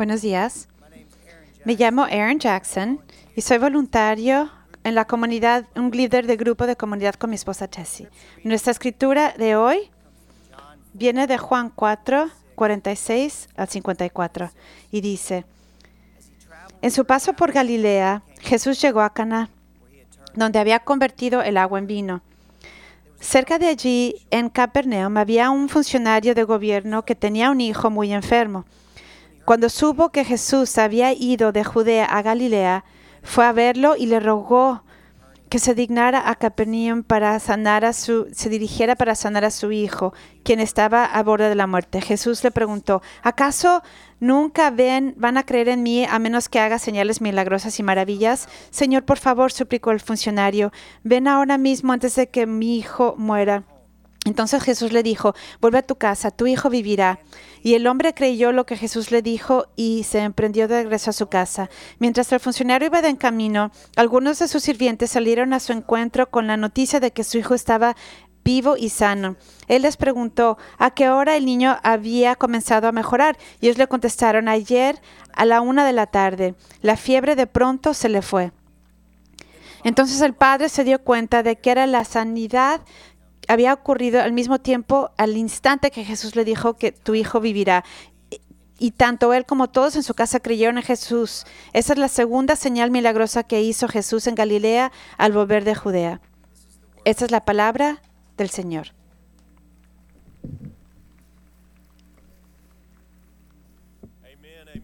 Buenos días. Me llamo Aaron Jackson y soy voluntario en la comunidad, un líder de grupo de comunidad con mi esposa Tessie. Nuestra escritura de hoy viene de Juan 4, 46 al 54 y dice, en su paso por Galilea, Jesús llegó a Cana, donde había convertido el agua en vino. Cerca de allí, en Capernaum, había un funcionario de gobierno que tenía un hijo muy enfermo. Cuando supo que Jesús había ido de Judea a Galilea, fue a verlo y le rogó que se dignara a Capernaum para sanar a su, se dirigiera para sanar a su hijo, quien estaba a borde de la muerte. Jesús le preguntó, ¿acaso nunca ven, van a creer en mí a menos que haga señales milagrosas y maravillas? Señor, por favor, suplicó el funcionario, ven ahora mismo antes de que mi hijo muera. Entonces Jesús le dijo, vuelve a tu casa, tu hijo vivirá. Y el hombre creyó lo que Jesús le dijo y se emprendió de regreso a su casa. Mientras el funcionario iba de camino, algunos de sus sirvientes salieron a su encuentro con la noticia de que su hijo estaba vivo y sano. Él les preguntó a qué hora el niño había comenzado a mejorar y ellos le contestaron ayer a la una de la tarde. La fiebre de pronto se le fue. Entonces el padre se dio cuenta de que era la sanidad había ocurrido al mismo tiempo, al instante que Jesús le dijo que tu hijo vivirá. Y tanto él como todos en su casa creyeron en Jesús. Esa es la segunda señal milagrosa que hizo Jesús en Galilea al volver de Judea. Esa es la palabra del Señor.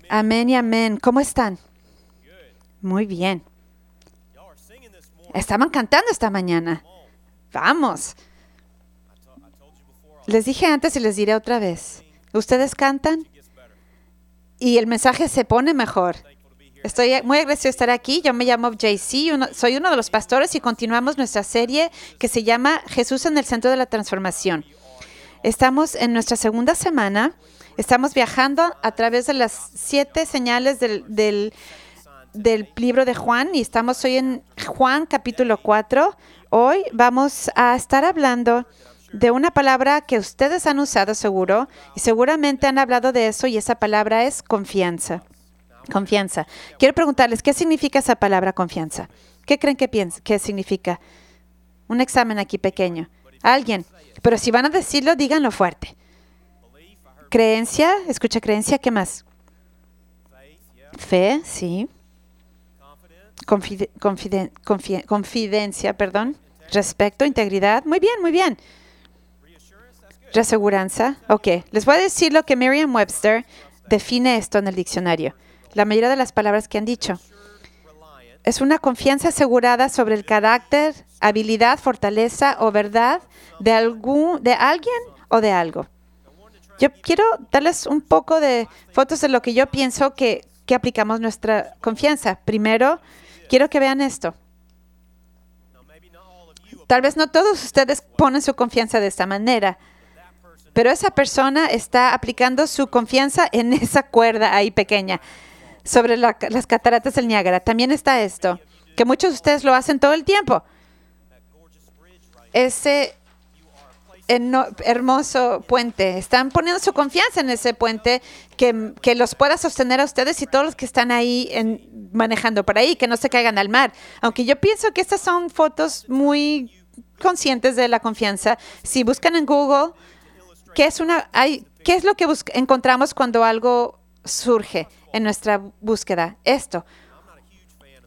Amén y amén. ¿Cómo están? Muy bien. Estaban cantando esta mañana. Vamos. Les dije antes y les diré otra vez. Ustedes cantan y el mensaje se pone mejor. Estoy muy agradecido de estar aquí. Yo me llamo JC, soy uno de los pastores y continuamos nuestra serie que se llama Jesús en el centro de la transformación. Estamos en nuestra segunda semana. Estamos viajando a través de las siete señales del, del, del libro de Juan y estamos hoy en Juan capítulo 4. Hoy vamos a estar hablando de una palabra que ustedes han usado seguro y seguramente han hablado de eso y esa palabra es confianza. Confianza. Quiero preguntarles, ¿qué significa esa palabra confianza? ¿Qué creen que, piensa, que significa? Un examen aquí pequeño. Alguien. Pero si van a decirlo, díganlo fuerte. Creencia, escucha creencia, ¿qué más? Fe, sí. confidencia, perdón. Respeto, integridad. Muy bien, muy bien. Reaseguranza. Ok, les voy a decir lo que Merriam-Webster define esto en el diccionario. La mayoría de las palabras que han dicho. Es una confianza asegurada sobre el carácter, habilidad, fortaleza o verdad de, algún, de alguien o de algo. Yo quiero darles un poco de fotos de lo que yo pienso que, que aplicamos nuestra confianza. Primero, quiero que vean esto. Tal vez no todos ustedes ponen su confianza de esta manera, pero esa persona está aplicando su confianza en esa cuerda ahí pequeña sobre las cataratas del Niágara. También está esto, que muchos de ustedes lo hacen todo el tiempo. Ese hermoso puente. Están poniendo su confianza en ese puente que, los pueda sostener a ustedes y todos los que están ahí manejando por ahí, que no se caigan al mar. Aunque yo pienso que estas son fotos muy conscientes de la confianza. Si buscan en Google ¿Qué es, una, ¿qué es lo que encontramos cuando algo surge en nuestra búsqueda? Esto.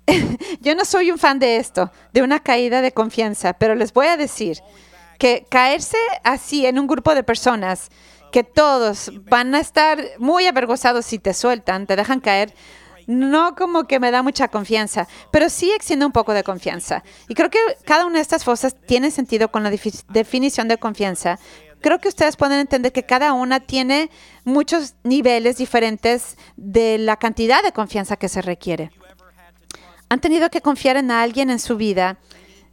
Yo no soy un fan de esto, de una caída de confianza, pero les voy a decir que caerse así en un grupo de personas que todos van a estar muy avergonzados si te sueltan, te dejan caer, no como que me da mucha confianza, pero sí extiende un poco de confianza. Y creo que cada una de estas cosas tiene sentido con la definición de confianza creo que ustedes pueden entender que cada una tiene muchos niveles diferentes de la cantidad de confianza que se requiere. ¿Han tenido que confiar en alguien en su vida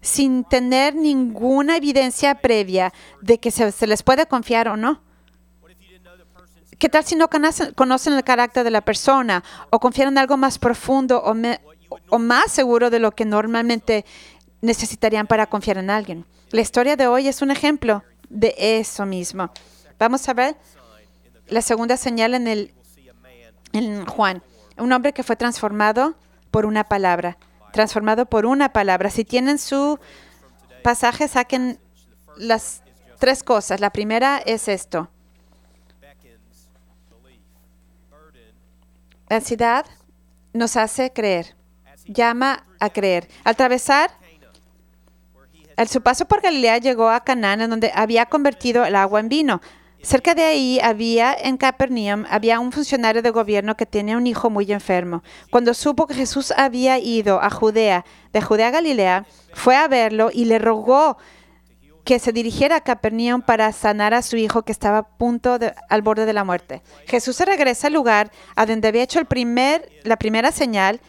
sin tener ninguna evidencia previa de que se, les puede confiar o no? ¿Qué tal si no conocen, el carácter de la persona o confían en algo más profundo o, o más seguro de lo que normalmente necesitarían para confiar en alguien? La historia de hoy es un ejemplo de eso mismo. Vamos a ver la segunda señal en el, en Juan. Un hombre que fue transformado por una palabra. Transformado por una palabra. Si tienen su pasaje, saquen las tres cosas. La primera es esto. La ansiedad nos hace creer, llama a creer. Al atravesar, al su paso por Galilea llegó a Canaán, en donde había convertido el agua en vino. Cerca de ahí había en Capernaum había un funcionario de gobierno que tenía un hijo muy enfermo. Cuando supo que Jesús había ido a Judea, de Judea a Galilea, fue a verlo y le rogó que se dirigiera a Capernaum para sanar a su hijo que estaba a punto de, al borde de la muerte. Jesús se regresa al lugar a donde había hecho la primera señal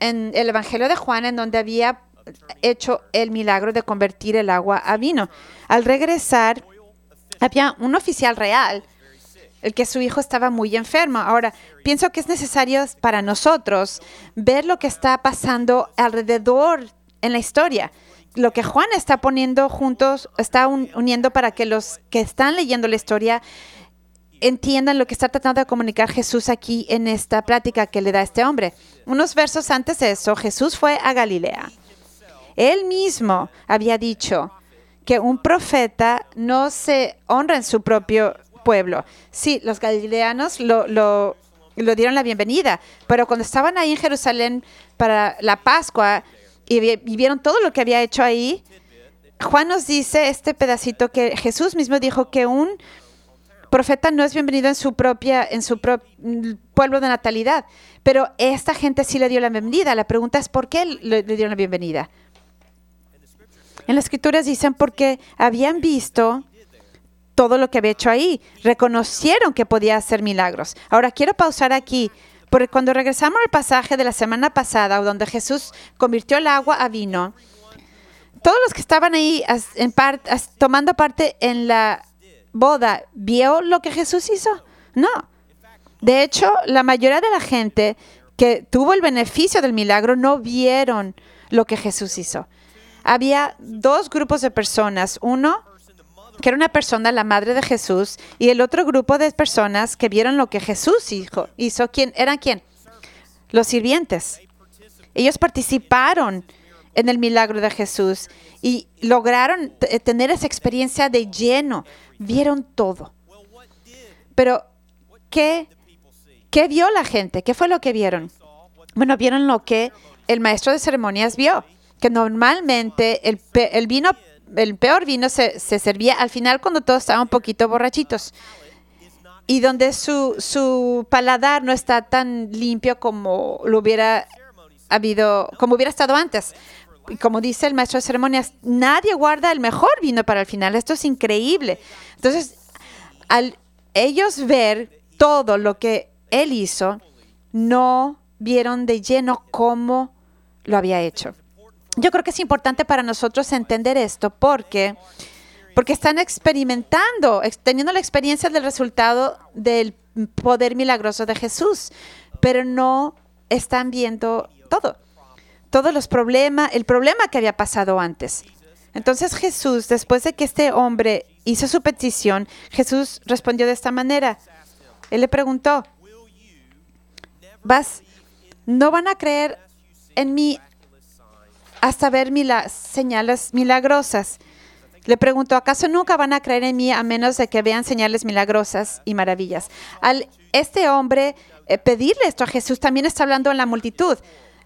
en el Evangelio de Juan, en donde había hecho el milagro de convertir el agua a vino. Al regresar, había un oficial real, el que su hijo estaba muy enfermo. Ahora, pienso que es necesario para nosotros ver lo que está pasando alrededor en la historia lo que Juan está poniendo juntos, está uniendo para que los que están leyendo la historia entiendan lo que está tratando de comunicar Jesús aquí en esta plática que le da este hombre. Unos versos antes de eso, Jesús fue a Galilea. Él mismo había dicho que un profeta no se honra en su propio pueblo. Sí, los galileanos lo, dieron la bienvenida, pero cuando estaban ahí en Jerusalén para la Pascua, y vieron todo lo que había hecho ahí, Juan nos dice este pedacito que Jesús mismo dijo que un profeta no es bienvenido en su propia en su pueblo de natalidad, pero esta gente sí le dio la bienvenida. La pregunta es por qué le, le dieron la bienvenida. En las escrituras dicen porque habían visto todo lo que había hecho ahí, reconocieron que podía hacer milagros. Ahora quiero pausar aquí porque cuando regresamos al pasaje de la semana pasada, donde Jesús convirtió el agua a vino, todos los que estaban ahí tomando parte en la boda, ¿vio lo que Jesús hizo? No. De hecho, la mayoría de la gente que tuvo el beneficio del milagro no vieron lo que Jesús hizo. Había dos grupos de personas. Uno que era una persona, la madre de Jesús, y el otro grupo de personas que vieron lo que Jesús hizo. hizo ¿quién, ¿Eran quién? Los sirvientes. Ellos participaron en el milagro de Jesús y lograron tener esa experiencia de lleno. Vieron todo. Pero, ¿qué, ¿qué vio la gente? ¿Qué fue lo que vieron? Bueno, vieron lo que el maestro de ceremonias vio, que normalmente el, el vino el peor vino se, servía al final cuando todos estaban un poquito borrachitos y donde su, su, paladar no está tan limpio como lo hubiera habido, como hubiera estado antes. Y como dice el maestro de ceremonias, nadie guarda el mejor vino para el final. Esto es increíble. Entonces, al ellos ver todo lo que él hizo, no vieron de lleno cómo lo había hecho. Yo creo que es importante para nosotros entender esto porque, porque están experimentando, teniendo la experiencia del resultado del poder milagroso de Jesús, pero no están viendo todo, todos los problemas, el problema que había pasado antes. Entonces Jesús, después de que este hombre hizo su petición, Jesús respondió de esta manera. Él le preguntó, ¿vas? ¿No van a creer en mí hasta ver señales milagrosas. Le pregunto, ¿acaso nunca van a creer en mí a menos de que vean señales milagrosas y maravillas? Al este hombre eh, pedirle esto a Jesús, también está hablando en la multitud.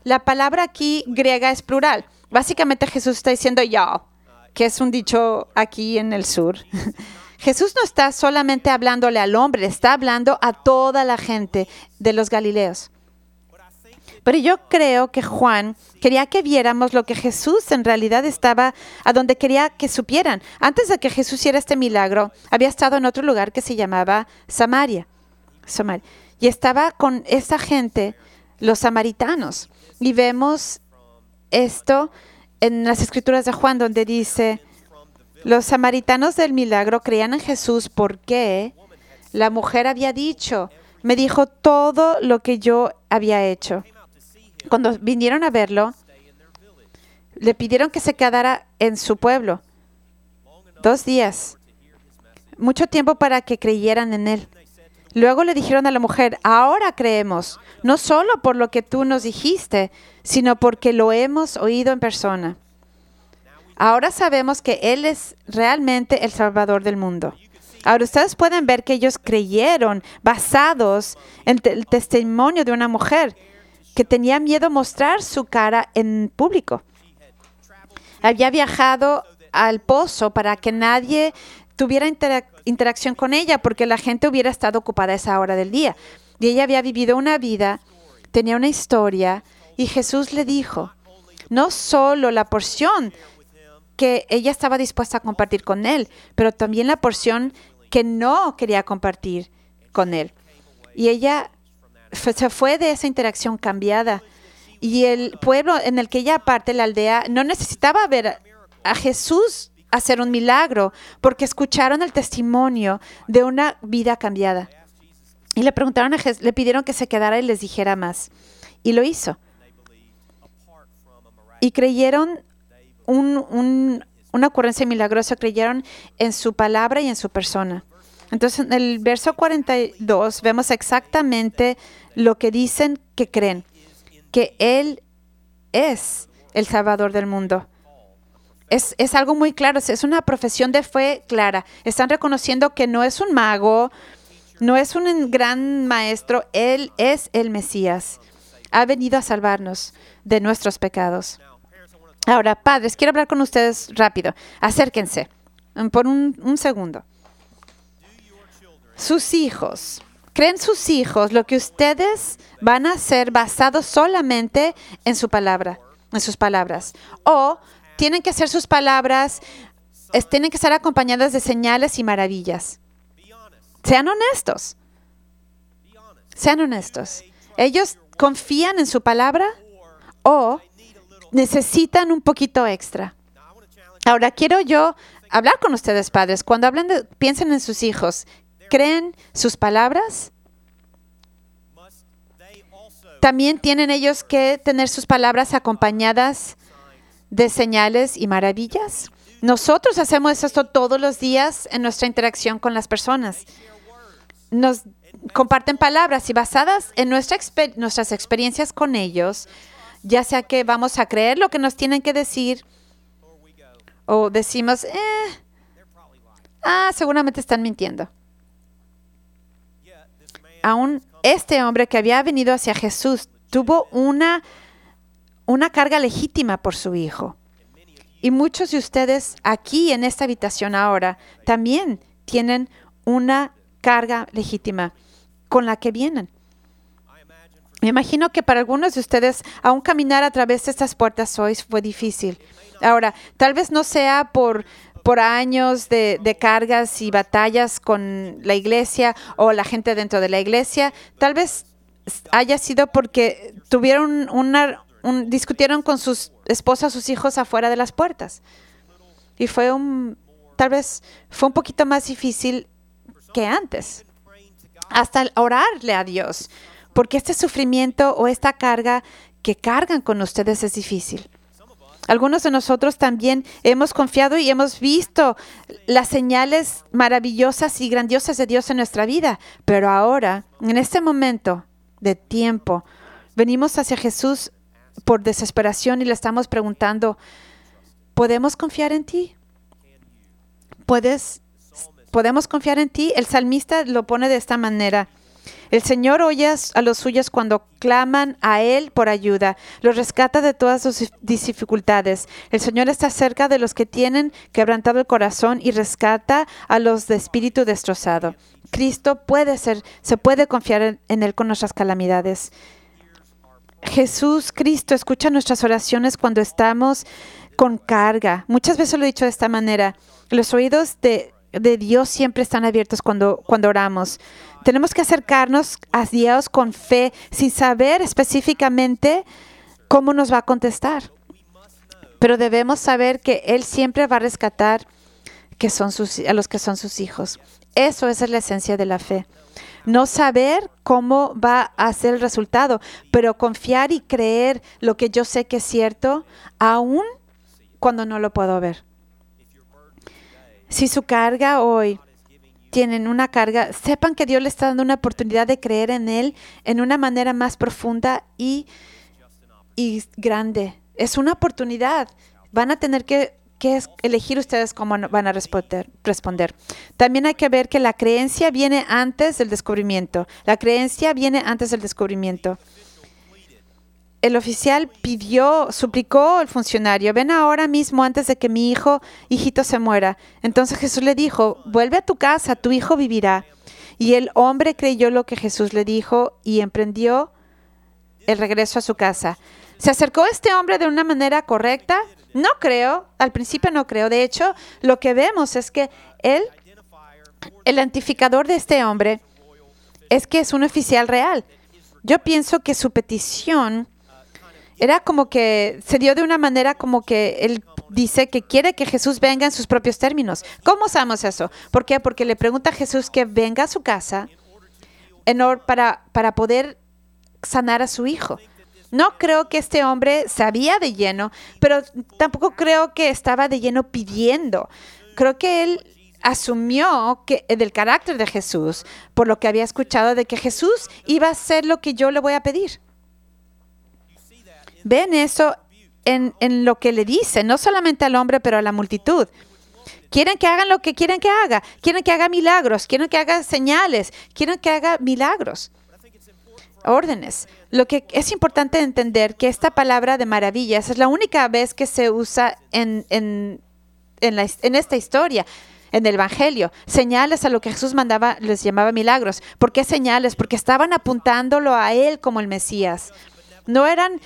La palabra aquí griega es plural. Básicamente Jesús está diciendo yo, que es un dicho aquí en el sur. Jesús no está solamente hablándole al hombre, está hablando a toda la gente de los Galileos. Pero yo creo que Juan quería que viéramos lo que Jesús en realidad estaba, a donde quería que supieran. Antes de que Jesús hiciera este milagro, había estado en otro lugar que se llamaba Samaria. Samaria. Y estaba con esa gente, los samaritanos. Y vemos esto en las escrituras de Juan, donde dice, los samaritanos del milagro creían en Jesús porque la mujer había dicho, me dijo todo lo que yo había hecho. Cuando vinieron a verlo, le pidieron que se quedara en su pueblo dos días, mucho tiempo para que creyeran en él. Luego le dijeron a la mujer, ahora creemos, no solo por lo que tú nos dijiste, sino porque lo hemos oído en persona. Ahora sabemos que Él es realmente el Salvador del mundo. Ahora ustedes pueden ver que ellos creyeron basados en el testimonio de una mujer que tenía miedo mostrar su cara en público. Había viajado al pozo para que nadie tuviera interacción con ella porque la gente hubiera estado ocupada a esa hora del día. Y ella había vivido una vida, tenía una historia y Jesús le dijo, no solo la porción que ella estaba dispuesta a compartir con él, pero también la porción que no quería compartir con él. Y ella se fue de esa interacción cambiada. Y el pueblo en el que ella parte, la aldea, no necesitaba ver a Jesús hacer un milagro, porque escucharon el testimonio de una vida cambiada. Y le preguntaron a Jesús, le pidieron que se quedara y les dijera más. Y lo hizo. Y creyeron un, una ocurrencia milagrosa, creyeron en su palabra y en su persona. Entonces, en el verso 42 vemos exactamente lo que dicen que creen, que Él es el Salvador del mundo. Es, es, algo muy claro, es una profesión de fe clara. Están reconociendo que no es un mago, no es un gran maestro, Él es el Mesías. Ha venido a salvarnos de nuestros pecados. Ahora, padres, quiero hablar con ustedes rápido. Acérquense por un, segundo. Sus hijos. ¿Creen sus hijos lo que ustedes van a hacer basado solamente en su palabra, en sus palabras? O tienen que ser sus palabras, tienen que ser acompañadas de señales y maravillas. Sean honestos. Sean honestos. ¿Ellos confían en su palabra o necesitan un poquito extra. Ahora quiero yo hablar con ustedes, padres. Cuando hablan de, piensen en sus hijos, ¿creen sus palabras? También tienen ellos que tener sus palabras acompañadas de señales y maravillas. Nosotros hacemos esto todos los días en nuestra interacción con las personas. Nos comparten palabras y basadas en nuestra nuestras experiencias con ellos, ya sea que vamos a creer lo que nos tienen que decir o decimos, eh, ah, seguramente están mintiendo. Aún este hombre que había venido hacia Jesús tuvo una, una carga legítima por su hijo. Y muchos de ustedes aquí en esta habitación ahora también tienen una carga legítima con la que vienen. Me imagino que para algunos de ustedes aún caminar a través de estas puertas hoy fue difícil. Ahora, tal vez no sea por, por años de, cargas y batallas con la iglesia o la gente dentro de la iglesia, tal vez haya sido porque tuvieron una, discutieron con sus esposas, sus hijos afuera de las puertas. Y fue un, tal vez fue un poquito más difícil que antes. Hasta orarle a Dios porque este sufrimiento o esta carga que cargan con ustedes es difícil. Algunos de nosotros también hemos confiado y hemos visto las señales maravillosas y grandiosas de Dios en nuestra vida, pero ahora, en este momento de tiempo, venimos hacia Jesús por desesperación y le estamos preguntando, ¿podemos confiar en ti? ¿Puedes, ¿Podemos confiar en ti? El salmista lo pone de esta manera. El Señor oye a los suyos cuando claman a Él por ayuda. Los rescata de todas sus dificultades. El Señor está cerca de los que tienen quebrantado el corazón y rescata a los de espíritu destrozado. Cristo puede ser, se puede confiar en, Él con nuestras calamidades. Jesús Cristo escucha nuestras oraciones cuando estamos con carga. Muchas veces lo he dicho de esta manera. Los oídos de, de Dios siempre están abiertos cuando, cuando oramos. Tenemos que acercarnos a Dios con fe sin saber específicamente cómo nos va a contestar. Pero debemos saber que Él siempre va a rescatar que son sus, a los que son sus hijos. Eso es la esencia de la fe. No saber cómo va a ser el resultado, pero confiar y creer lo que yo sé que es cierto, aún cuando no lo puedo ver. Si su carga hoy tienen una carga, sepan que Dios les está dando una oportunidad de creer en Él en una manera más profunda y, y grande. Es una oportunidad. Van a tener que, que elegir ustedes cómo van a responder, responder. También hay que ver que la creencia viene antes del descubrimiento. La creencia viene antes del descubrimiento el oficial pidió, suplicó al funcionario, ven ahora mismo antes de que mi hijo, hijito se muera. Entonces Jesús le dijo, vuelve a tu casa, tu hijo vivirá. Y el hombre creyó lo que Jesús le dijo y emprendió el regreso a su casa. ¿Se acercó este hombre de una manera correcta? No creo, al principio no creo. De hecho, lo que vemos es que él, el identificador de este hombre, es que es un oficial real. Yo pienso que su petición era como que se dio de una manera como que él dice que quiere que Jesús venga en sus propios términos. ¿Cómo sabemos eso? ¿Por qué? Porque le pregunta a Jesús que venga a su casa en para, para poder sanar a su hijo. No creo que este hombre sabía de lleno, pero tampoco creo que estaba de lleno pidiendo. Creo que él asumió que del carácter de Jesús por lo que había escuchado de que Jesús iba a hacer lo que yo le voy a pedir. Ven eso en, lo que le dice, no solamente al hombre, pero a la multitud. Quieren que hagan lo que quieren que haga. Quieren que haga milagros. Quieren que haga señales. Quieren que haga milagros. Órdenes. Lo que es importante entender que esta palabra de maravillas es la única vez que se usa en, en, esta historia en el Evangelio. Señales a lo que Jesús mandaba, les llamaba milagros. ¿Por qué señales? Porque estaban apuntándolo a Él como el Mesías. No eran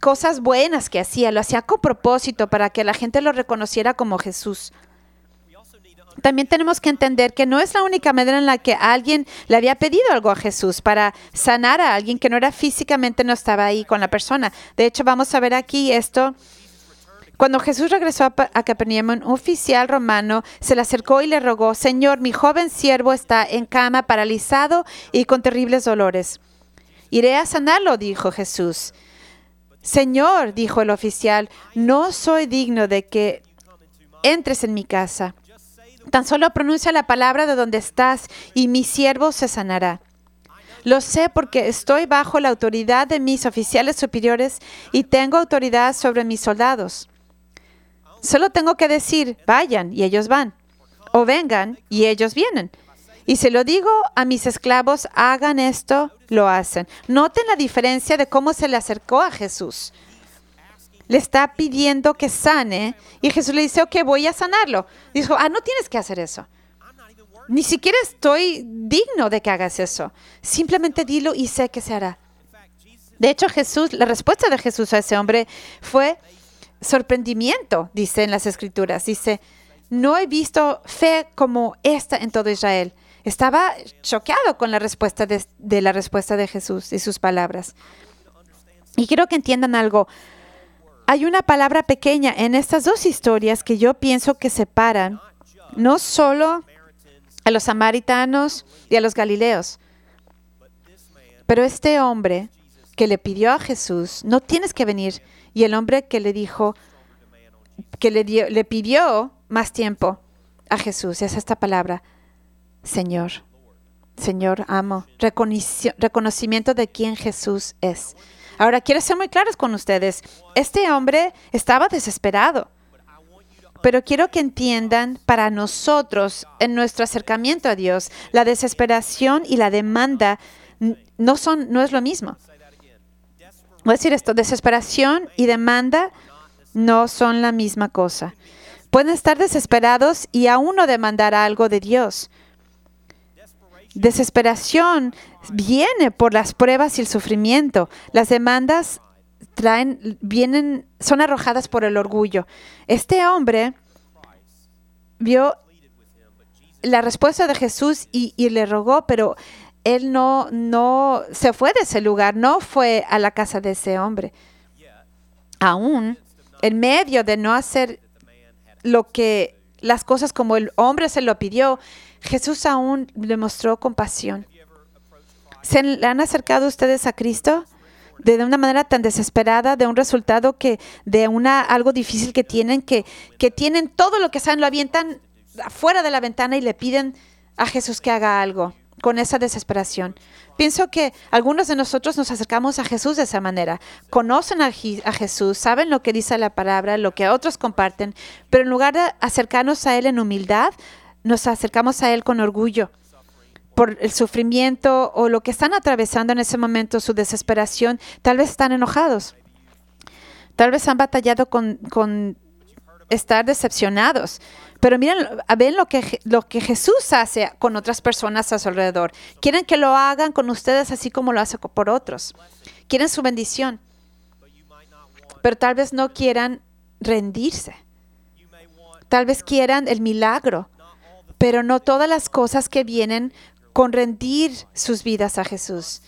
cosas buenas que hacía, lo hacía con propósito para que la gente lo reconociera como Jesús. También tenemos que entender que no es la única manera en la que alguien le había pedido algo a Jesús para sanar a alguien que no era físicamente, no estaba ahí con la persona. De hecho, vamos a ver aquí esto. Cuando Jesús regresó a, Capernaum, un oficial romano se le acercó y le rogó, Señor, mi joven siervo está en cama, paralizado y con terribles dolores. Iré a sanarlo, dijo Jesús. Señor, dijo el oficial, no soy digno de que entres en mi casa. Tan solo pronuncia la palabra de donde estás y mi siervo se sanará. Lo sé porque estoy bajo la autoridad de mis oficiales superiores y tengo autoridad sobre mis soldados. Solo tengo que decir, vayan y ellos van, o vengan y ellos vienen. Y se lo digo a mis esclavos, hagan esto, lo hacen. Noten la diferencia de cómo se le acercó a Jesús. Le está pidiendo que sane y Jesús le dice, ok, voy a sanarlo. Dijo, ah, no tienes que hacer eso. Ni siquiera estoy digno de que hagas eso. Simplemente dilo y sé que se hará. De hecho, Jesús, la respuesta de Jesús a ese hombre fue sorprendimiento, dice en las escrituras. Dice, no he visto fe como esta en todo Israel. Estaba choqueado con la respuesta de, la respuesta de Jesús y sus palabras. Y quiero que entiendan algo. Hay una palabra pequeña en estas dos historias que yo pienso que separan no solo a los samaritanos y a los galileos, pero este hombre que le pidió a Jesús, no tienes que venir, y el hombre que le dijo, que le, dio, le pidió más tiempo a Jesús, es esta palabra, Señor. Señor, amo. reconocimiento de quién Jesús es. Ahora, quiero ser muy claros con ustedes. Este hombre estaba desesperado. Pero quiero que entiendan, para nosotros, en nuestro acercamiento a Dios, la desesperación y la demanda no, son, no es lo mismo. Voy a decir esto, desesperación y demanda no son la misma cosa. Pueden estar desesperados y aún no demandar algo de Dios. Desesperación viene por las pruebas y el sufrimiento. Las demandas traen, vienen, son arrojadas por el orgullo. Este hombre vio la respuesta de Jesús y, le rogó, pero él no, no se fue de ese lugar, no fue a la casa de ese hombre. Aún en medio de no hacer lo que las cosas como el hombre se lo pidió, Jesús aún le mostró compasión. ¿Se han acercado ustedes a Cristo? de una manera tan desesperada de un resultado que de una algo difícil que tienen que que tienen todo lo que saben lo avientan afuera de la ventana y le piden a Jesús que haga algo con esa desesperación. Pienso que algunos de nosotros nos acercamos a Jesús de esa manera. Conocen a Jesús, saben lo que dice la palabra, lo que otros comparten, pero en lugar de acercarnos a Él en humildad, nos acercamos a Él con orgullo por el sufrimiento o lo que están atravesando en ese momento, su desesperación. Tal vez están enojados. Tal vez han batallado con, estar decepcionados. Pero miren, ven lo que, Jesús hace con otras personas a su alrededor. Quieren que lo hagan con ustedes así como lo hace por otros. Quieren su bendición. Pero tal vez no quieran rendirse. Tal vez quieran el milagro. Pero no todas las cosas que vienen con rendir sus vidas a Jesús.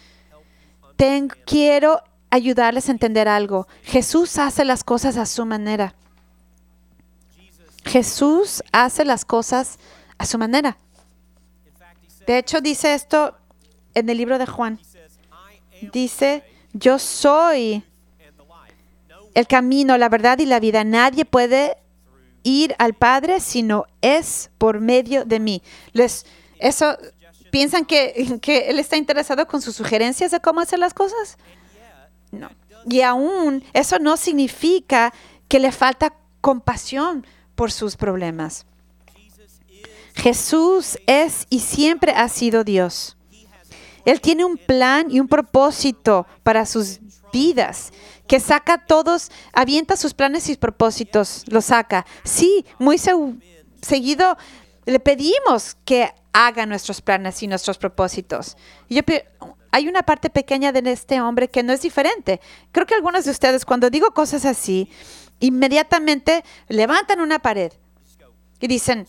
Ten- quiero ayudarles a entender algo. Jesús hace las cosas a su manera. Jesús hace las cosas a su manera. De hecho, dice esto en el libro de Juan. Dice, yo soy el camino, la verdad y la vida. Nadie puede ir al Padre si no es por medio de mí. Les, eso, ¿Piensan que, que Él está interesado con sus sugerencias de cómo hacer las cosas? No. Y aún eso no significa que le falta compasión por sus problemas. Jesús es y siempre ha sido Dios. Él tiene un plan y un propósito para sus vidas, que saca todos, avienta sus planes y propósitos, los saca. Sí, muy se- seguido le pedimos que haga nuestros planes y nuestros propósitos. Y yo hay una parte pequeña de este hombre que no es diferente. Creo que algunos de ustedes, cuando digo cosas así, inmediatamente levantan una pared y dicen,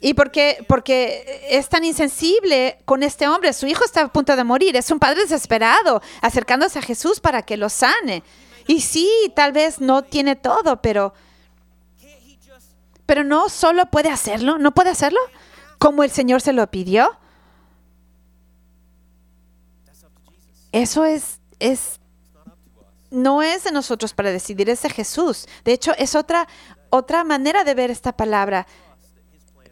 ¿y por qué? Porque es tan insensible con este hombre. Su hijo está a punto de morir. Es un padre desesperado, acercándose a Jesús para que lo sane. Y sí, tal vez no tiene todo, pero, pero no solo puede hacerlo, no puede hacerlo como el Señor se lo pidió. Eso es, es, no es de nosotros para decidir, es de Jesús. De hecho, es otra, otra manera de ver esta palabra.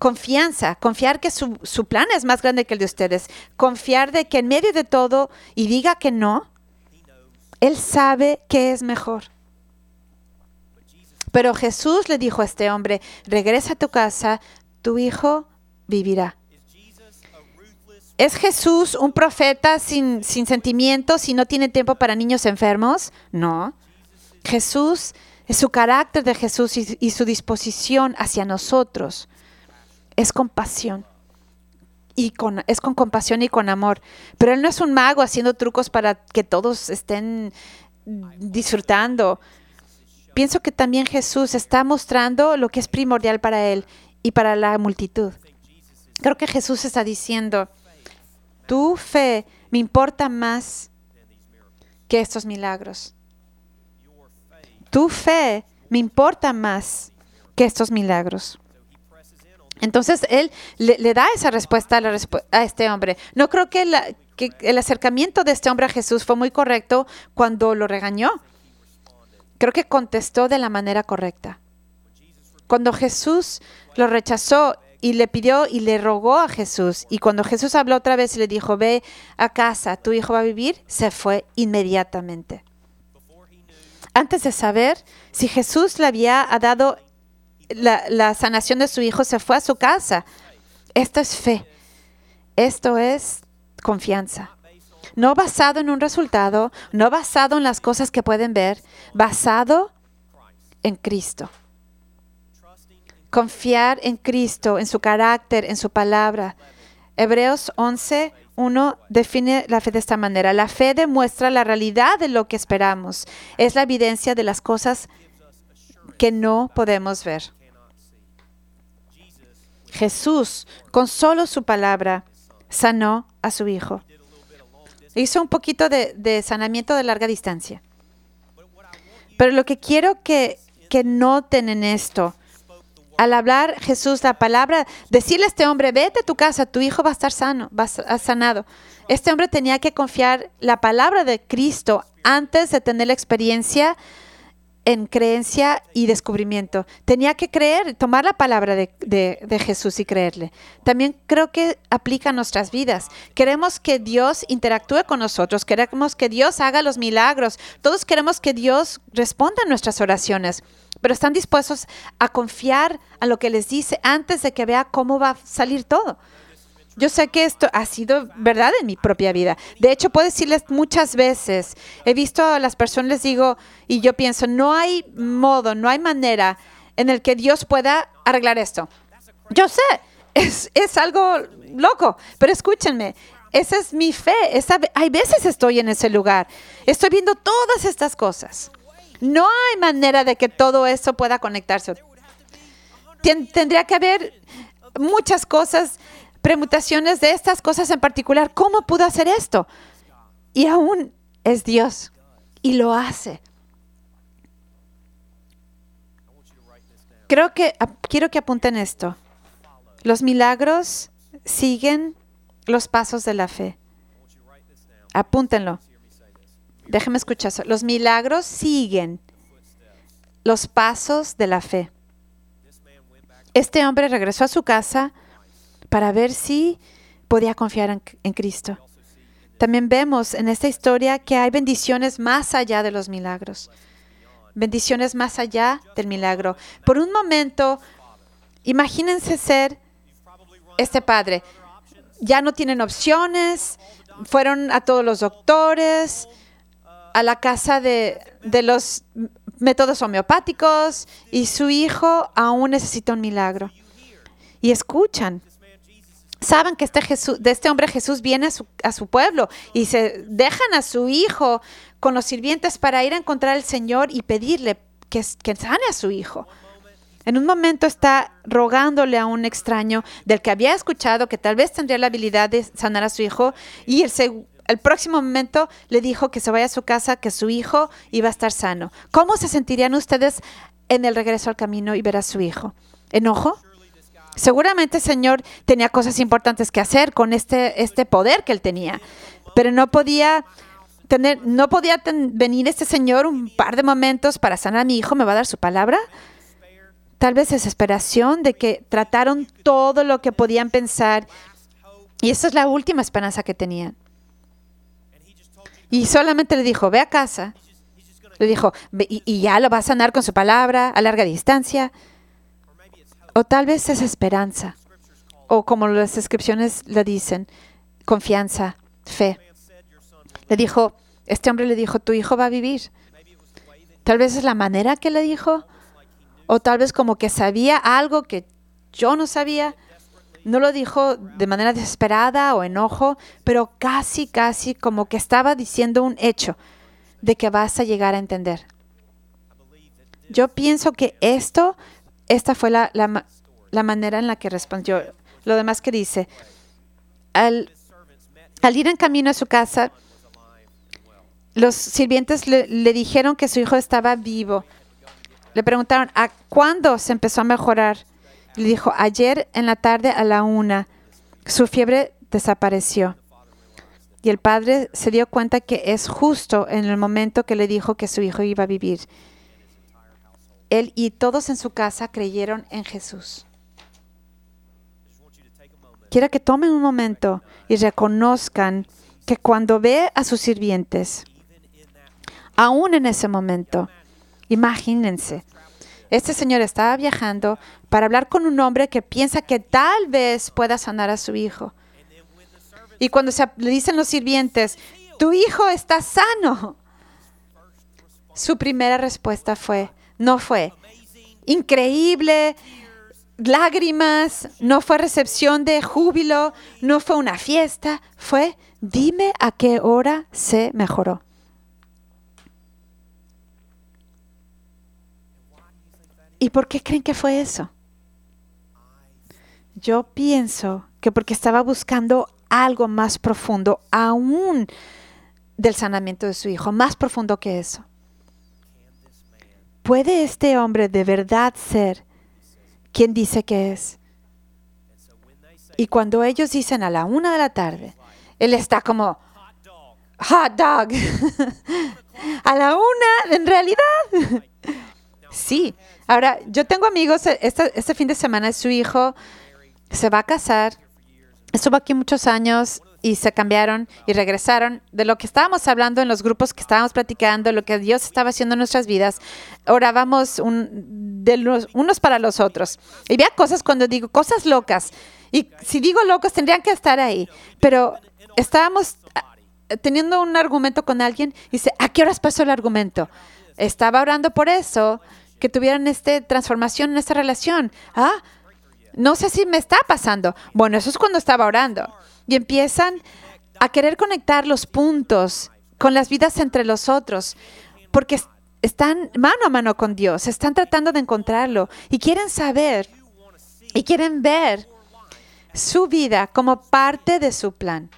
Confianza, confiar que su, su plan es más grande que el de ustedes. Confiar de que en medio de todo y diga que no, Él sabe que es mejor. Pero Jesús le dijo a este hombre, regresa a tu casa, tu hijo vivirá. ¿Es Jesús un profeta sin, sin sentimientos y no tiene tiempo para niños enfermos? No. Jesús es su carácter de Jesús y, y su disposición hacia nosotros. Es compasión. Y con, es con compasión y con amor. Pero Él no es un mago haciendo trucos para que todos estén disfrutando. Pienso que también Jesús está mostrando lo que es primordial para Él y para la multitud. Creo que Jesús está diciendo, tu fe me importa más que estos milagros. Tu fe me importa más que estos milagros. Entonces él le, da esa respuesta a, este hombre. No creo que, que el acercamiento de este hombre a Jesús fue muy correcto cuando lo regañó. Creo que contestó de la manera correcta. Cuando Jesús lo rechazó y le pidió y le rogó a Jesús, y cuando Jesús habló otra vez y le dijo, ve a casa, tu hijo va a vivir, se fue inmediatamente. Antes de saber si Jesús le había dado la, sanación de su hijo, se fue a su casa. Esto es fe. Esto es confianza. No basado en un resultado, no basado en las cosas que pueden ver, basado en Cristo. Confiar en Cristo, en su carácter, en su palabra. Hebreos 11, 1 define la fe de esta manera. La fe demuestra la realidad de lo que esperamos. Es la evidencia de las cosas que no podemos ver. Jesús, con solo su palabra, sanó a su hijo. Hizo un poquito de, de sanamiento de larga distancia. Pero lo que quiero que, que noten en esto, al hablar Jesús la palabra, decirle a este hombre, vete a tu casa, tu hijo va a estar sano, va a sanado. Este hombre tenía que confiar la palabra de Cristo antes de tener la experiencia en creencia y descubrimiento. Tenía que creer, tomar la palabra de, Jesús y creerle. También creo que aplica a nuestras vidas. Queremos que Dios interactúe con nosotros, queremos que Dios haga los milagros, todos queremos que Dios responda a nuestras oraciones, pero están dispuestos a confiar a lo que les dice antes de que vea cómo va a salir todo. Yo sé que esto ha sido verdad en mi propia vida. De hecho, puedo decirles muchas veces, he visto a las personas, les digo, y yo pienso, no hay modo, no hay manera en el que Dios pueda arreglar esto. Yo sé, es, es algo loco, pero escúchenme, esa es mi fe. Hay veces estoy en ese lugar, estoy viendo todas estas cosas. No hay manera de que todo eso pueda conectarse. Tendría que haber muchas cosas permutaciones de estas cosas en particular. ¿Cómo pudo hacer esto? Y aún es Dios y lo hace. Creo que quiero que apunten esto. Los milagros siguen los pasos de la fe. Apúntenlo. Déjenme escuchar eso. Los milagros siguen los pasos de la fe. Este hombre regresó a su casa para ver si podía confiar en, Cristo. También vemos en esta historia que hay bendiciones más allá de los milagros. Bendiciones más allá del milagro. Por un momento, imagínense ser este padre. Ya no tienen opciones, fueron a todos los doctores, a la casa de los métodos homeopáticos y su hijo aún necesita un milagro. Y escuchan saben que este Jesús, de este hombre Jesús viene a su, a su, pueblo y se dejan a su hijo con los sirvientes para ir a encontrar al Señor y pedirle que, que sane a su hijo. En un momento está rogándole a un extraño del que había escuchado que tal vez tendría la habilidad de sanar a su hijo y el, el próximo momento le dijo que se vaya a su casa, que su hijo iba a estar sano. ¿Cómo se sentirían ustedes en el regreso al camino y ver a su hijo? ¿Enojo? Seguramente el Señor tenía cosas importantes que hacer con este, este poder que él tenía, pero no podía tener, no podía venir este Señor un par de momentos para sanar a mi hijo, me va a dar su palabra. Tal vez desesperación de que trataron todo lo que podían pensar y esa es la última esperanza que tenían. Y solamente le dijo, ve a casa. Le dijo, y, y ya lo va a sanar con su palabra a larga distancia. O tal vez es esperanza, o como las descripciones le dicen, confianza, fe. Le dijo, este hombre le dijo, tu hijo va a vivir. Tal vez es la manera que le dijo, o tal vez como que sabía algo que yo no sabía. No lo dijo de manera desesperada o enojo, pero casi, casi como que estaba diciendo un hecho de que vas a llegar a entender. Yo pienso que esto esta fue la, la, manera en la que respondió. Lo demás que dice, al, ir en camino a su casa, los sirvientes le, le dijeron que su hijo estaba vivo. Le preguntaron, ¿a cuándo se empezó a mejorar? Le dijo, ayer en la tarde a la una, su fiebre desapareció. Y el padre se dio cuenta que es justo en el momento que le dijo que su hijo iba a vivir él y todos en su casa creyeron en Jesús. Quiero que tomen un momento y reconozcan que cuando ve a sus sirvientes, aún en ese momento, imagínense, este señor estaba viajando para hablar con un hombre que piensa que tal vez pueda sanar a su hijo. Y cuando se, le dicen los sirvientes, tu hijo está sano, su primera respuesta fue, no fue increíble, lágrimas, no fue recepción de júbilo, no fue una fiesta, fue dime a qué hora se mejoró. ¿Y por qué creen que fue eso? Yo pienso que porque estaba buscando algo más profundo, aún del sanamiento de su hijo, más profundo que eso. ¿Puede este hombre de verdad ser quien dice que es? Y cuando ellos dicen a la una de la tarde, él está como, hot dog. a la una, en realidad, sí. Ahora, yo tengo amigos, este, este fin de semana su hijo se va a casar. Estuvo aquí muchos años y se cambiaron y regresaron. De lo que estábamos hablando en los grupos que estábamos platicando, lo que Dios estaba haciendo en nuestras vidas, orábamos de los, unos para los otros. Y vea cosas cuando digo cosas locas. Y si digo locos, tendrían que estar ahí. Pero estábamos ah, teniendo un argumento con alguien y dice, ¿a qué horas pasó el argumento? Estaba orando por eso, que tuvieran esta transformación en esta relación. Ah, no sé si me está pasando. Bueno, eso es cuando estaba orando. Y empiezan a querer conectar los puntos con las vidas entre los otros, porque están mano a mano con Dios, están tratando de encontrarlo y quieren saber y quieren ver su vida como parte de su plan.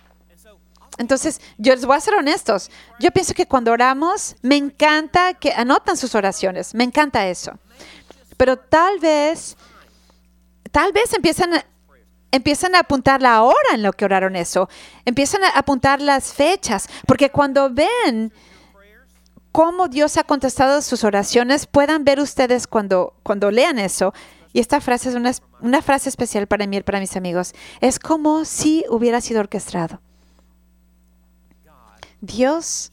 Entonces, yo les voy a ser honestos. Yo pienso que cuando oramos, me encanta que anotan sus oraciones. Me encanta eso. Pero tal vez, tal vez empiezan empiezan a apuntar la hora en lo que oraron eso. Empiezan a apuntar las fechas. Porque cuando ven cómo Dios ha contestado sus oraciones, puedan ver ustedes cuando, cuando lean eso. Y esta frase es una, frase especial para mí y para mis amigos. Es como si hubiera sido orquestado. Dios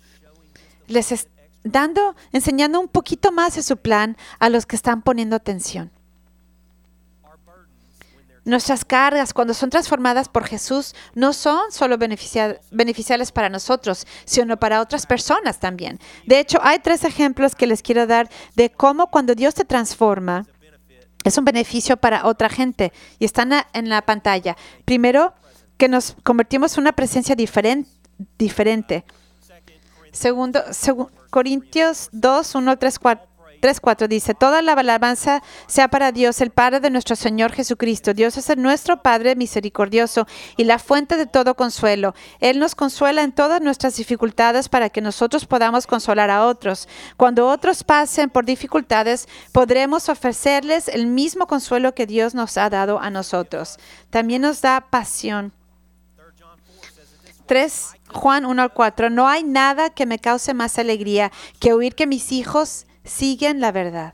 les está dando, enseñando un poquito más de su plan a los que están poniendo atención. Nuestras cargas, cuando son transformadas por Jesús, no son solo beneficiales para nosotros, sino para otras personas también. De hecho, hay tres ejemplos que les quiero dar de cómo cuando Dios te transforma, es un beneficio para otra gente y están en la pantalla. Primero, que nos convertimos en una presencia diferente. Segundo, Corintios 2, 1, 3, 4. 3.4 dice, toda la alabanza sea para Dios, el Padre de nuestro Señor Jesucristo. Dios es el nuestro Padre misericordioso y la fuente de todo consuelo. Él nos consuela en todas nuestras dificultades para que nosotros podamos consolar a otros. Cuando otros pasen por dificultades, podremos ofrecerles el mismo consuelo que Dios nos ha dado a nosotros. También nos da pasión 3 Juan 1 al 4, no hay nada que me cause más alegría que oír que mis hijos siguen la verdad.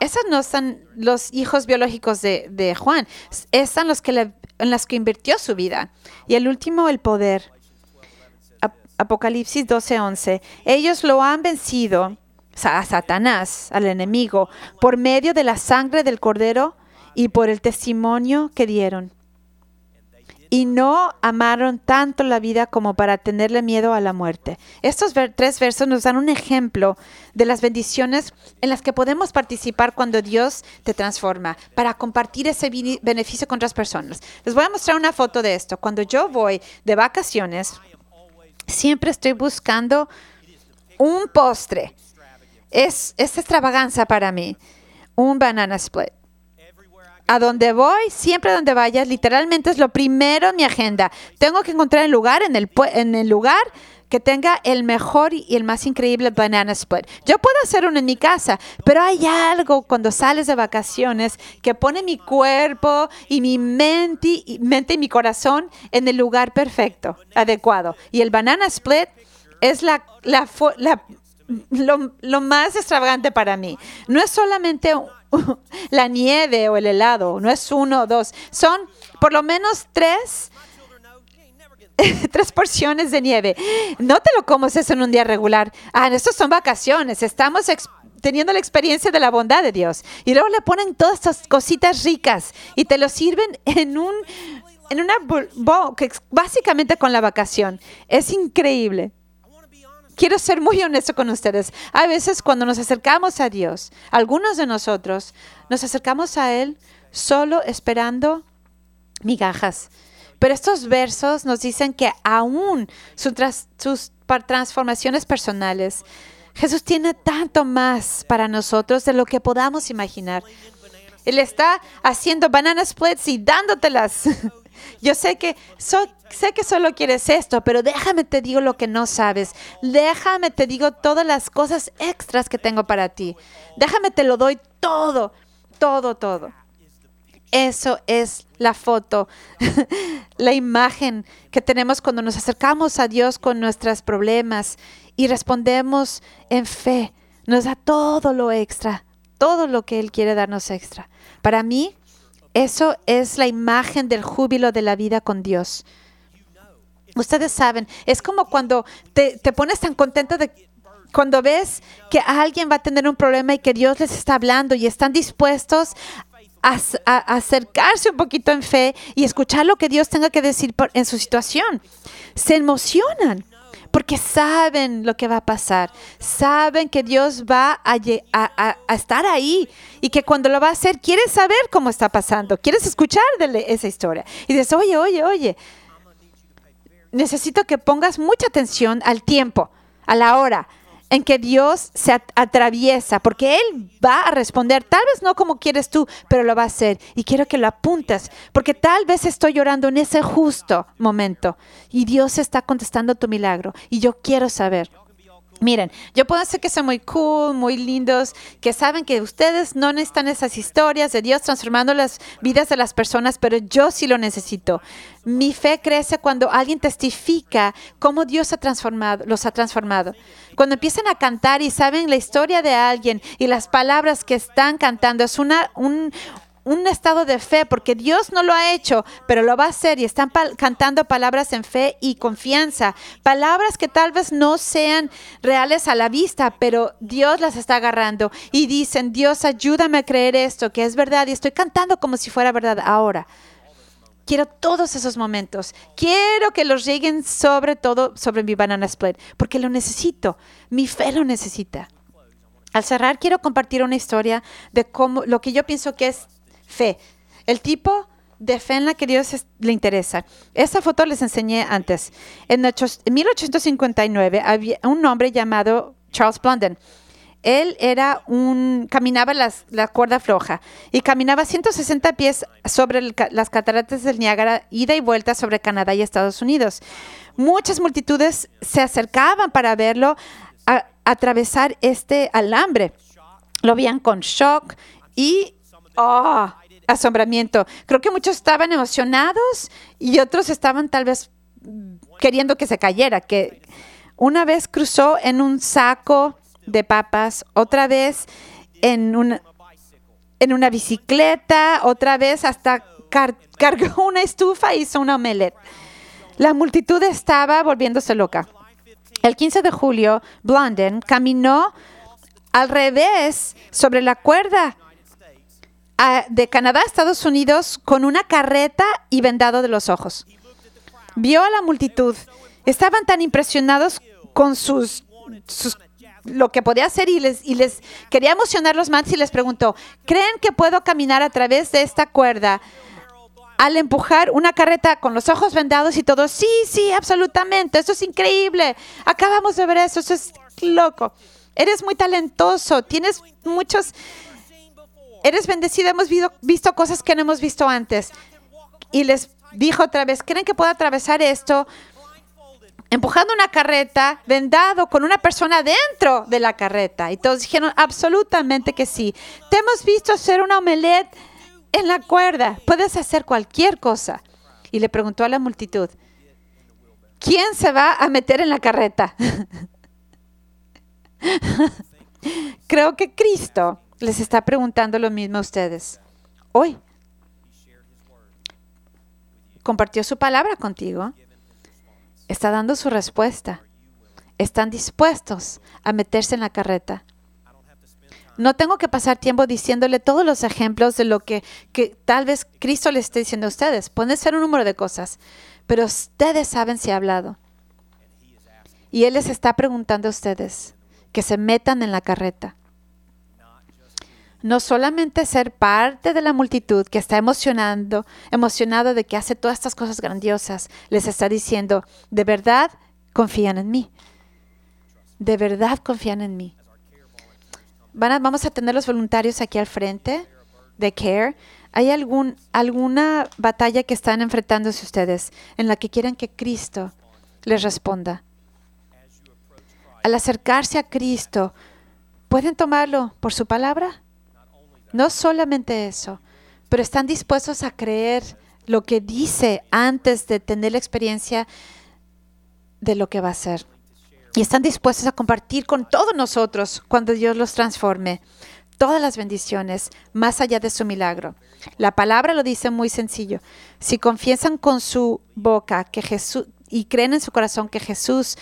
Esos no son los hijos biológicos de, Juan, esos los que en los que invirtió su vida. Y el último, el poder. Apocalipsis 12, 11. Ellos lo han vencido, a Satanás, al enemigo, por medio de la sangre del cordero y por el testimonio que dieron y no amaron tanto la vida como para tenerle miedo a la muerte. Estos tres versos nos dan un ejemplo de las bendiciones en las que podemos participar cuando Dios te transforma, para compartir ese beneficio con otras personas. Les voy a mostrar una foto de esto. Cuando yo voy de vacaciones, siempre estoy buscando un postre. Es, es extravaganza para mí. Un banana split a donde voy, siempre donde vayas, literalmente es lo primero en mi agenda. Tengo que encontrar el lugar en el, lugar que tenga el mejor y el más increíble banana split. Yo puedo hacer uno en mi casa, pero hay algo cuando sales de vacaciones que pone mi cuerpo y mi mente y, mi corazón en el lugar perfecto, adecuado. Y el banana split es la, la, lo, lo más extravagante para mí. No es solamente la nieve o el helado, no es uno o dos, son por lo menos tres tres porciones de nieve. No te lo comes eso en un día regular. Ah, estos son vacaciones. Estamos teniendo la experiencia de la bondad de Dios. Y luego le ponen todas estas cositas ricas y te lo sirven en un en una que básicamente con la vacación. Es increíble quiero ser muy honesto con ustedes. A veces cuando nos acercamos a Dios, algunos de nosotros nos acercamos a Él solo esperando migajas. Pero estos versos nos dicen que aún sus, sus transformaciones personales, Jesús tiene tanto más para nosotros de lo que podamos imaginar. Él está haciendo banana splits y dándotelas. Yo sé que, sé que solo quieres esto, pero déjame te digo lo que no sabes. Déjame te digo todas las cosas extras que tengo para ti. Déjame te lo doy todo, todo, todo. Eso es la foto, la imagen que tenemos cuando nos acercamos a Dios con nuestros problemas y respondemos en fe Nos da todo lo extra, todo lo que Él quiere darnos extra. Para mí, eso es la imagen del júbilo de la vida con Dios. Ustedes saben, es como cuando te, te pones tan contento de cuando ves que alguien va a tener un problema y que Dios les está hablando y están dispuestos a, a- a acercarse un poquito en fe y escuchar lo que Dios tenga que decir por- en su situación. Se emocionan porque saben lo que va a pasar, saben que Dios va a, estar ahí y que cuando lo va a hacer quieres saber cómo está pasando, quieres escuchar esa historia. Y dices, oye, oye, oye, necesito que pongas mucha atención al tiempo, a la hora en que Dios se at- atraviesa, porque Él va a responder, tal vez no como quieres tú, pero lo va a hacer. Y quiero que lo apuntes, porque tal vez estoy llorando en ese justo momento y Dios está contestando tu milagro y yo quiero saber. Miren, yo puedo ser que son muy cool, muy lindos, que saben que ustedes no necesitan esas historias de Dios transformando las vidas de las personas, pero yo sí lo necesito. Mi fe crece cuando alguien testifica cómo Dios ha transformado, los ha transformado. Cuando empiezan a cantar y saben la historia de alguien y las palabras que están cantando, es una, un, un estado de fe, porque Dios no lo ha hecho, pero lo va a hacer y están cantando palabras en fe y confianza, palabras que tal vez no sean reales a la vista, pero Dios las está agarrando y dicen, Dios, ayúdame a creer esto, que es verdad, y estoy cantando como si fuera verdad ahora. Quiero todos esos momentos. Quiero que los lleguen sobre todo sobre mi banana split, porque lo necesito. Mi fe lo necesita. Al cerrar, quiero compartir una historia de cómo lo que yo pienso que es fe. El tipo de fe en la que Dios le interesa. Esta foto les enseñé antes. En ocho- en 1859 había un hombre llamado Charles Blondin. Él era un caminaba la cuerda floja y caminaba 160 pies sobre las cataratas del Niágara, ida y vuelta sobre Canadá y Estados Unidos. Muchas multitudes se acercaban para verlo a- atravesar este alambre. Lo veían con shock y oh, asombramiento. Creo que muchos estaban emocionados y otros estaban tal vez queriendo que se cayera, que una vez cruzó en un saco de papas, otra vez en una, bicicleta, otra vez hasta car- cargó una estufa y hizo una omelette. La multitud estaba volviéndose loca. El 15 de julio, Blondin caminó al revés sobre la cuerda de Canadá a Estados Unidos con una carreta y vendado de los ojos. Vio a la multitud. Estaban tan impresionados con sus, sus- lo que podía hacer y les, y les quería emocionarlos más y les preguntó, ¿creen que puedo caminar a través de esta cuerda al empujar una carreta con los ojos vendados y todo? Sí, sí, absolutamente, eso es increíble. Acabamos de ver eso, eso es loco. Eres muy talentoso, tienes muchos... Eres bendecido, hemos visto, cosas que no hemos visto antes. Y les dijo otra vez, ¿creen que puedo atravesar esto empujando una carreta, vendado con una persona dentro de la carreta? Y todos dijeron, absolutamente que sí. Te hemos visto hacer una omelette en la cuerda. Puedes hacer cualquier cosa. Y le preguntó a la multitud, ¿quién se va a meter en la carreta? Creo que Cristo les está preguntando lo mismo a ustedes. Hoy compartió su palabra contigo. Está dando su respuesta. Están dispuestos a meterse en la carreta. No tengo que pasar tiempo diciéndole todos los ejemplos de lo que, que tal vez Cristo les esté diciendo a ustedes. Puede ser un número de cosas, pero ustedes saben si ha hablado. Y Él les está preguntando a ustedes que se metan en la carreta. No solamente ser parte de la multitud que está emocionando, emocionado de que hace todas estas cosas grandiosas, les está diciendo, de verdad confían en mí. De verdad confían en mí. Van vamos a tener los voluntarios aquí al frente de CARE. ¿Hay algún, alguna batalla que están enfrentándose ustedes en la que quieren que Cristo les responda? Al acercarse a Cristo, ¿pueden tomarlo por su palabra? No solamente eso, pero están dispuestos a creer lo que dice antes de tener la experiencia de lo que va a ser. y están dispuestos a compartir con todos nosotros cuando Dios los transforme todas las bendiciones más allá de su milagro. La palabra lo dice muy sencillo. Si confiesan con su boca que Jesús y creen en su corazón que Jesús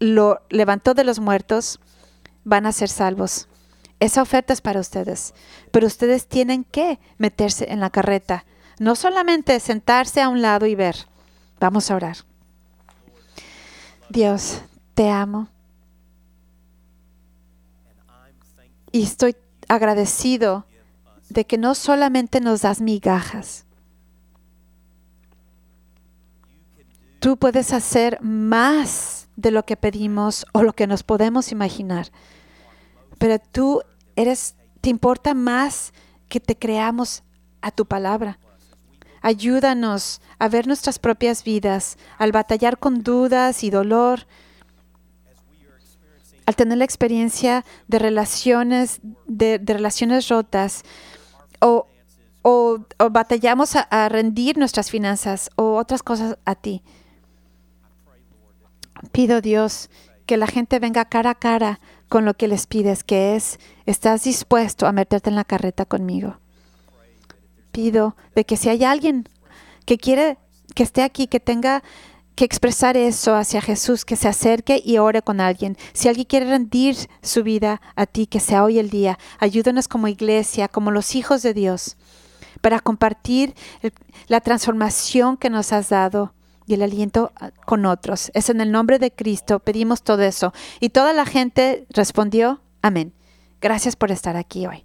lo levantó de los muertos, van a ser salvos. Esa oferta es para ustedes, pero ustedes tienen que meterse en la carreta, no solamente sentarse a un lado y ver. Vamos a orar. Dios, te amo. Y estoy agradecido de que no solamente nos das migajas. Tú puedes hacer más de lo que pedimos o lo que nos podemos imaginar. Pero tú eres, te importa más que te creamos a tu palabra. Ayúdanos a ver nuestras propias vidas, al batallar con dudas y dolor, al tener la experiencia de relaciones, de, relaciones rotas, o, batallamos a, rendir nuestras finanzas o otras cosas a ti. Pido Dios que la gente venga cara a cara con lo que les pides, que es, ¿estás dispuesto a meterte en la carreta conmigo? Pido de que si hay alguien que quiere que esté aquí, que tenga que expresar eso hacia Jesús, que se acerque y ore con alguien. Si alguien quiere rendir su vida a ti, que sea hoy el día. Ayúdanos como iglesia, como los hijos de Dios, para compartir la transformación que nos has dado y el aliento ah, con otros. Es en el nombre de Cristo pedimos todo eso. Y toda la gente respondió, amén. Gracias por estar aquí hoy.